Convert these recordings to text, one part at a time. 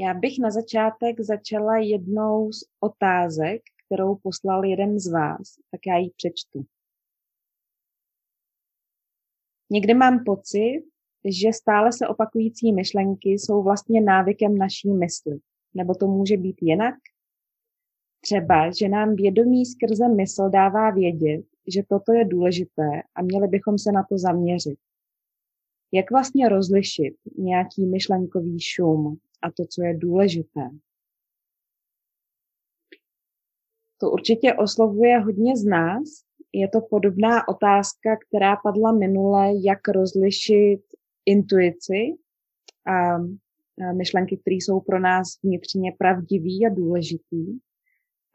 Já bych na začátek začala jednou z otázek, kterou poslal jeden z vás, tak já ji přečtu. Někdy mám pocit, že stále se opakující myšlenky jsou vlastně návykem naší mysli. Nebo to může být jinak? Třeba, že nám vědomí skrze mysl dává vědět, že toto je důležité a měli bychom se na to zaměřit. Jak vlastně rozlišit nějaký myšlenkový šum a to, co je důležité? To určitě oslovuje hodně z nás. Je to podobná otázka, která padla minule, jak rozlišit intuici a myšlenky, které jsou pro nás vnitřně pravdivý a důležitý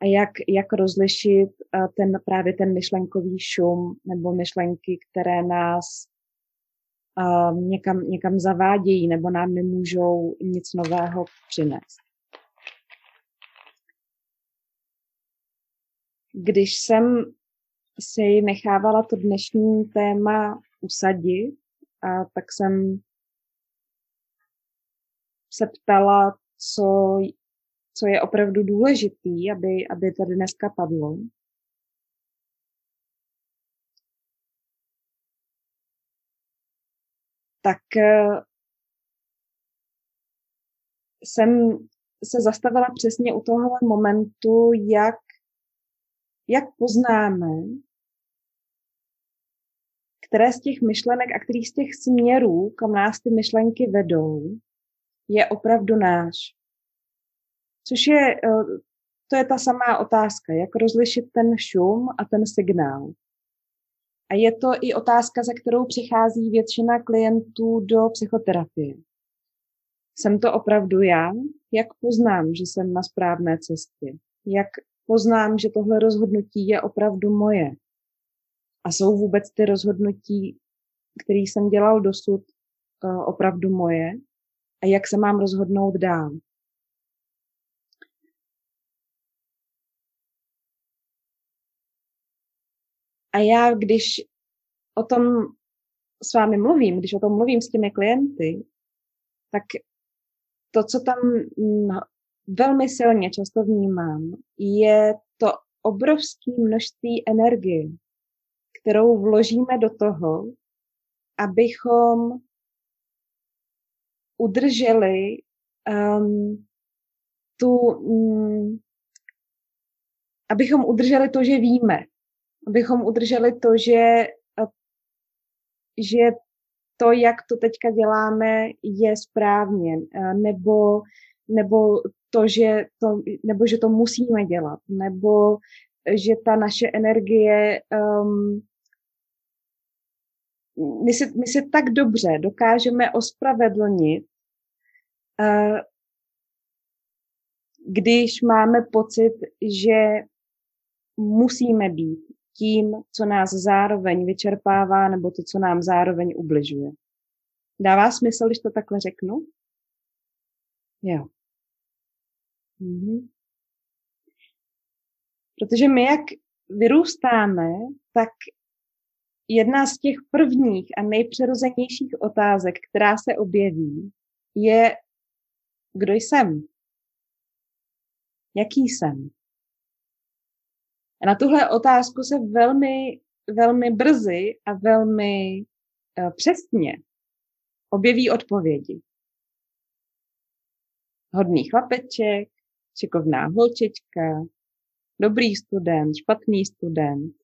a jak, jak rozlišit ten, právě ten myšlenkový šum nebo myšlenky, které nás uh, někam, někam zavádějí nebo nám nemůžou nic nového přinést. Když jsem si nechávala to dnešní téma usadit, a tak jsem se ptala, co, co je opravdu důležitý, aby, aby tady dneska padlo. Tak eh, jsem se zastavila přesně u tohohle momentu, jak, jak poznáme, které z těch myšlenek a kterých z těch směrů, kam nás ty myšlenky vedou, je opravdu náš. Což je, eh, to je ta samá otázka, jak rozlišit ten šum a ten signál. A je to i otázka, za kterou přichází většina klientů do psychoterapie. Jsem to opravdu já? Jak poznám, že jsem na správné cestě? Jak poznám, že tohle rozhodnutí je opravdu moje? A jsou vůbec ty rozhodnutí, které jsem dělal dosud, eh, opravdu moje? A jak se mám rozhodnout dál? A já, když o tom s vámi mluvím, když o tom mluvím s těmi klienty, tak to, co tam velmi silně často vnímám, je to obrovské množství energie, kterou vložíme do toho, abychom udrželi um, tu, um, abychom udrželi to, že víme, abychom udrželi to, že, že to, jak to teďka děláme, je správně, nebo, nebo to, že to, nebo že to musíme dělat, nebo že ta naše energie um, my si, my si tak dobře dokážeme ospravedlnit, uh, když máme pocit, že musíme být tím, co nás zároveň vyčerpává, nebo to, co nám zároveň ubližuje. Dává smysl, když to takhle řeknu? Jo. Mhm. Protože my, jak vyrůstáme, tak jedna z těch prvních a nejpřirozenějších otázek, která se objeví, je, kdo jsem? Jaký jsem? A na tuhle otázku se velmi, velmi brzy a velmi uh, přesně objeví odpovědi. Hodný chlapeček, šikovná holčička, dobrý student, špatný student.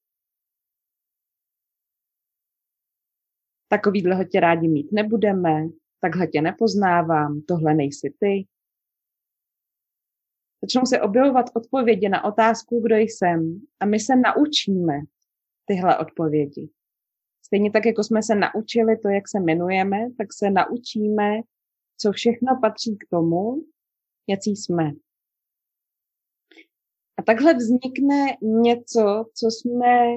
Takovýhle tě rádi mít nebudeme, takhle tě nepoznávám, tohle nejsi ty. Začnou se objevovat odpovědi na otázku, kdo jsem. A my se naučíme tyhle odpovědi. Stejně tak, jako jsme se naučili to, jak se jmenujeme, tak se naučíme, co všechno patří k tomu, jaký jsme. A takhle vznikne něco, co jsme,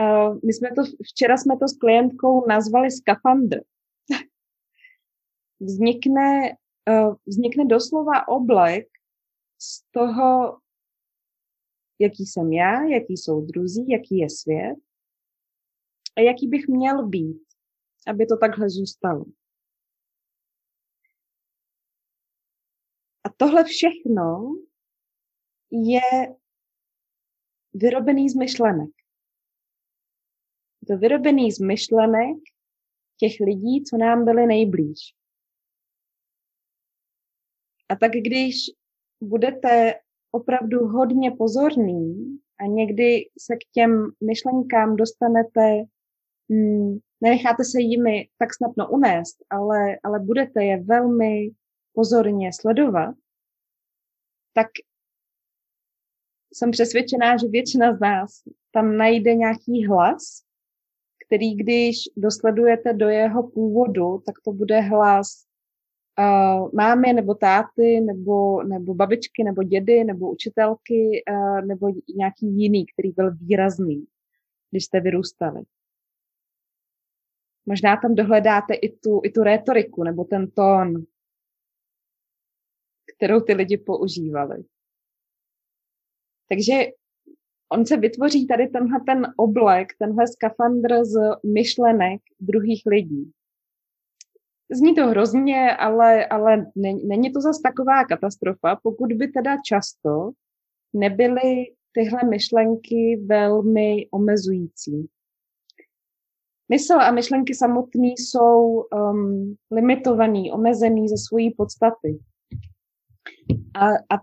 uh, my jsme to, včera jsme to s klientkou nazvali skafandr. vznikne, uh, vznikne doslova oblek, z toho, jaký jsem já, jaký jsou druzí, jaký je svět a jaký bych měl být, aby to takhle zůstalo. A tohle všechno je vyrobený z myšlenek. Je to vyrobený z myšlenek těch lidí, co nám byly nejblíž. A tak když budete opravdu hodně pozorný a někdy se k těm myšlenkám dostanete, hmm, nenecháte se jimi tak snadno unést, ale, ale budete je velmi pozorně sledovat, tak jsem přesvědčená, že většina z nás tam najde nějaký hlas, který když dosledujete do jeho původu, tak to bude hlas uh, mámy nebo táty nebo, nebo babičky nebo dědy nebo učitelky uh, nebo nějaký jiný, který byl výrazný, když jste vyrůstali. Možná tam dohledáte i tu, i tu rétoriku nebo ten tón, kterou ty lidi používali. Takže on se vytvoří tady tenhle ten oblek, tenhle skafandr z myšlenek druhých lidí. Zní to hrozně, ale, ale není, to zas taková katastrofa, pokud by teda často nebyly tyhle myšlenky velmi omezující. Mysl a myšlenky samotné jsou um, limitovaný, omezený ze svojí podstaty. A, a,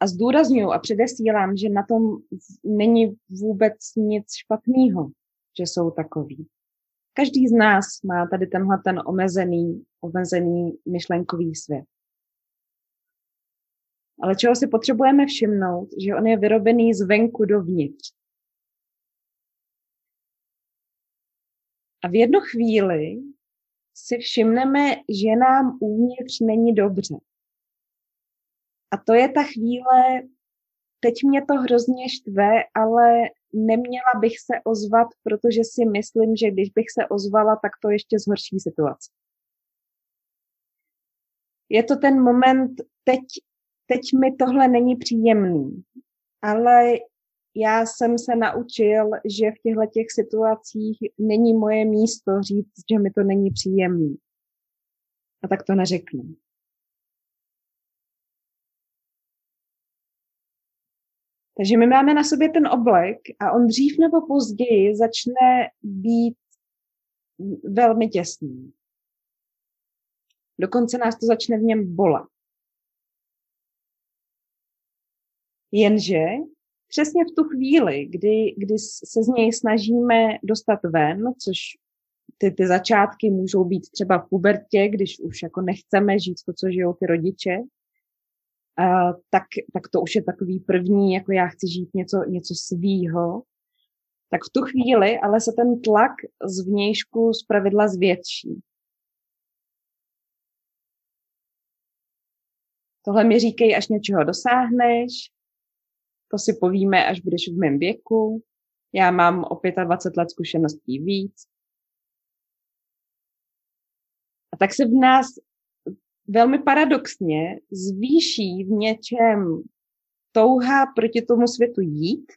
a zdůraznuju a předesílám, že na tom není vůbec nic špatného, že jsou takový. Každý z nás má tady tenhle ten omezený, omezený myšlenkový svět. Ale čeho si potřebujeme všimnout, že on je vyrobený zvenku dovnitř. A v jednu chvíli si všimneme, že nám uvnitř není dobře. A to je ta chvíle, teď mě to hrozně štve, ale neměla bych se ozvat, protože si myslím, že když bych se ozvala, tak to ještě zhorší situaci. Je to ten moment, teď, teď mi tohle není příjemný, ale já jsem se naučil, že v těchto těch situacích není moje místo říct, že mi to není příjemný. A tak to neřeknu. Takže my máme na sobě ten oblek a on dřív nebo později začne být velmi těsný. Dokonce nás to začne v něm bolet. Jenže přesně v tu chvíli, kdy, kdy se z něj snažíme dostat ven, což ty, ty začátky můžou být třeba v pubertě, když už jako nechceme žít to, co žijou ty rodiče, tak, tak to už je takový první, jako já chci žít něco, něco svýho, tak v tu chvíli ale se ten tlak z vnějšku z pravidla zvětší. Tohle mi říkej, až něčeho dosáhneš, to si povíme, až budeš v mém věku. Já mám o 25 let zkušeností víc. A tak se v nás velmi paradoxně zvýší v něčem touha proti tomu světu jít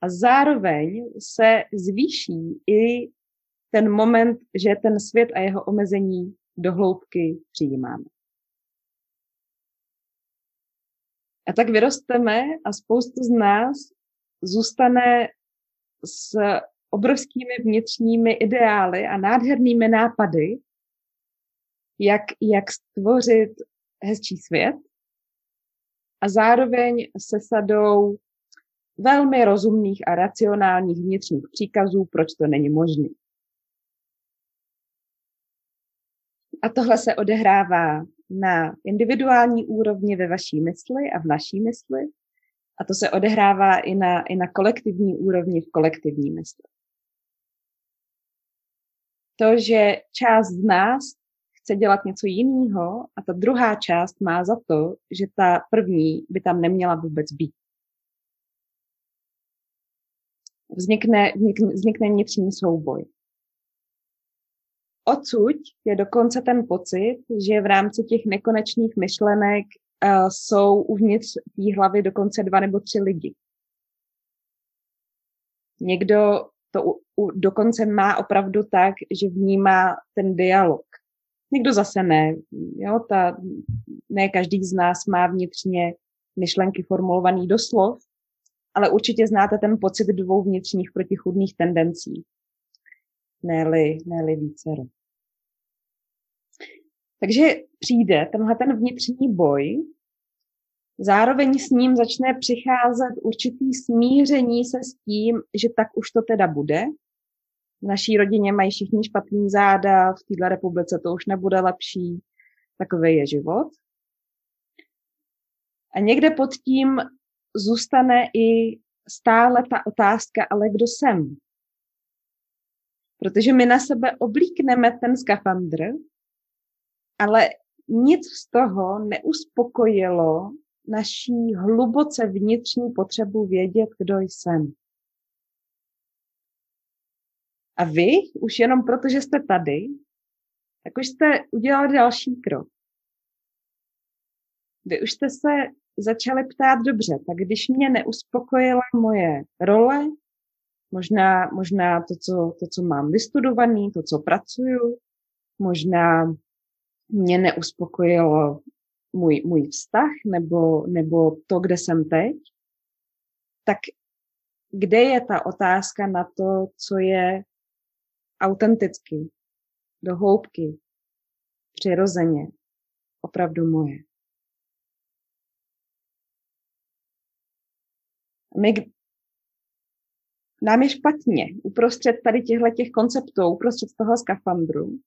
a zároveň se zvýší i ten moment, že ten svět a jeho omezení do hloubky přijímáme. A tak vyrosteme a spoustu z nás zůstane s obrovskými vnitřními ideály a nádhernými nápady, jak, jak stvořit hezčí svět a zároveň se sadou velmi rozumných a racionálních vnitřních příkazů, proč to není možné. A tohle se odehrává na individuální úrovni ve vaší mysli a v naší mysli. A to se odehrává i na, i na kolektivní úrovni v kolektivní mysli. To, že část z nás chce dělat něco jiného a ta druhá část má za to, že ta první by tam neměla vůbec být. Vznikne, vznikne vnitřní souboj. Odsud je dokonce ten pocit, že v rámci těch nekonečných myšlenek uh, jsou uvnitř té hlavy dokonce dva nebo tři lidi. Někdo to u, u, dokonce má opravdu tak, že vnímá ten dialog. Někdo zase ne. Jo, ta, ne každý z nás má vnitřně myšlenky formulovaný do slov, ale určitě znáte ten pocit dvou vnitřních protichudných tendencí. Ne-li, ne-li vícero. Takže přijde tenhle ten vnitřní boj, zároveň s ním začne přicházet určitý smíření se s tím, že tak už to teda bude. V naší rodině mají všichni špatný záda, v této republice to už nebude lepší. Takový je život. A někde pod tím zůstane i stále ta otázka, ale kdo jsem? Protože my na sebe oblíkneme ten skafandr, ale nic z toho neuspokojilo naší hluboce vnitřní potřebu vědět, kdo jsem. A vy, už jenom proto, že jste tady, tak už jste udělali další krok. Vy už jste se začali ptát dobře, tak když mě neuspokojila moje role, možná, možná to, co, to, co mám vystudovaný, to, co pracuju, možná mě neuspokojilo můj, můj vztah nebo, nebo to, kde jsem teď, tak kde je ta otázka na to, co je autenticky, do hloubky, přirozeně, opravdu moje. My, nám je špatně uprostřed tady těchto těch konceptů, uprostřed toho skafandru.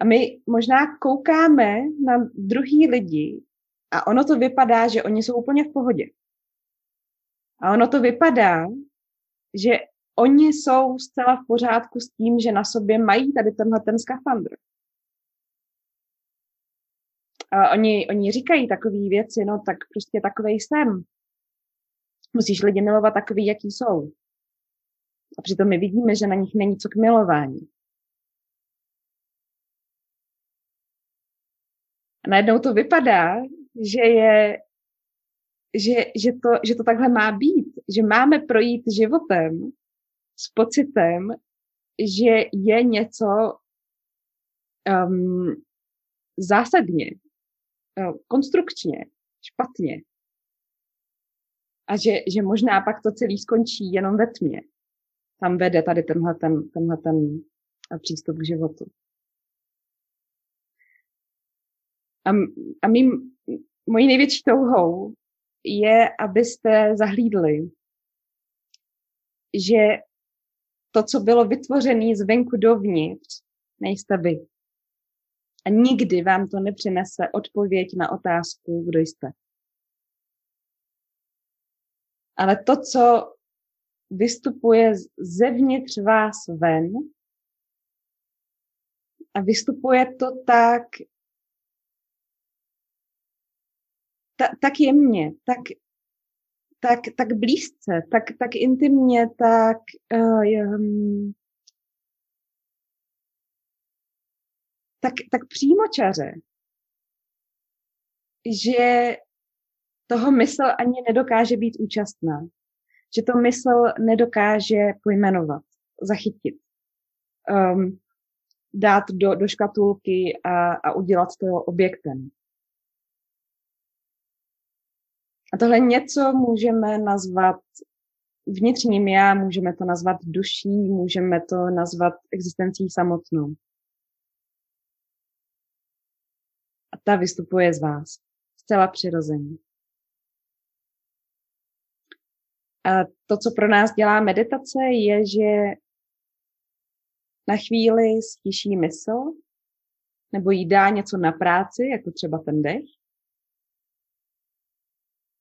A my možná koukáme na druhý lidi a ono to vypadá, že oni jsou úplně v pohodě. A ono to vypadá, že oni jsou zcela v pořádku s tím, že na sobě mají tady tenhle ten skafandr. A oni, oni říkají takové věci, no tak prostě takovej jsem. Musíš lidi milovat takový, jaký jsou. A přitom my vidíme, že na nich není co k milování. A najednou to vypadá, že je že, že, to, že to takhle má být, že máme projít životem s pocitem, že je něco um, zásadně, uh, konstrukčně, špatně. A že, že možná pak to celý skončí jenom ve tmě. Tam vede tady tenhle ten, tenhle ten uh, přístup k životu. A, a mým, mojí největší touhou je, abyste zahlídli, že to, co bylo vytvořené zvenku dovnitř, nejste vy. A nikdy vám to nepřinese odpověď na otázku, kdo jste. Ale to, co vystupuje zevnitř vás ven, a vystupuje to tak, ta, tak jemně, tak tak, tak blízce, tak, tak intimně, tak um, tak, tak přímočaře, že toho mysl ani nedokáže být účastná. Že to mysl nedokáže pojmenovat, zachytit, um, dát do, do škatulky a, a udělat to objektem. A tohle něco můžeme nazvat vnitřním já, můžeme to nazvat duší, můžeme to nazvat existencí samotnou. A ta vystupuje z vás. Zcela přirozeně. A to, co pro nás dělá meditace, je, že na chvíli stiší mysl, nebo jí dá něco na práci, jako třeba ten dech,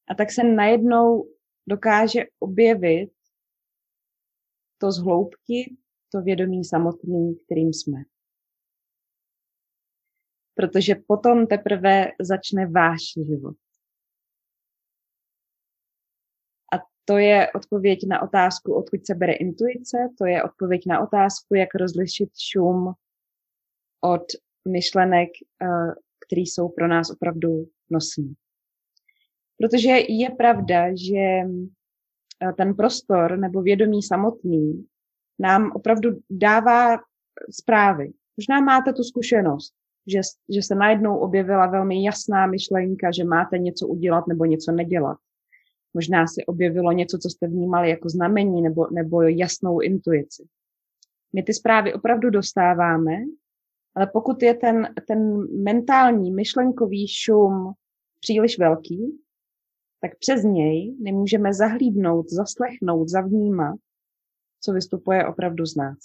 a tak se najednou dokáže objevit to z hloubky, to vědomí samotný, kterým jsme. Protože potom teprve začne váš život. A to je odpověď na otázku, odkud se bere intuice, to je odpověď na otázku, jak rozlišit šum od myšlenek, eh, které jsou pro nás opravdu nosní. Protože je pravda, že eh, ten prostor nebo vědomí samotný nám opravdu dává zprávy. Možná máte tu zkušenost, že, že se najednou objevila velmi jasná myšlenka, že máte něco udělat nebo něco nedělat. Možná se objevilo něco, co jste vnímali jako znamení nebo, nebo jasnou intuici. My ty zprávy opravdu dostáváme, ale pokud je ten, ten mentální, myšlenkový šum příliš velký, tak přes něj nemůžeme zahlídnout, zaslechnout, zavnímat, co vystupuje opravdu z nás.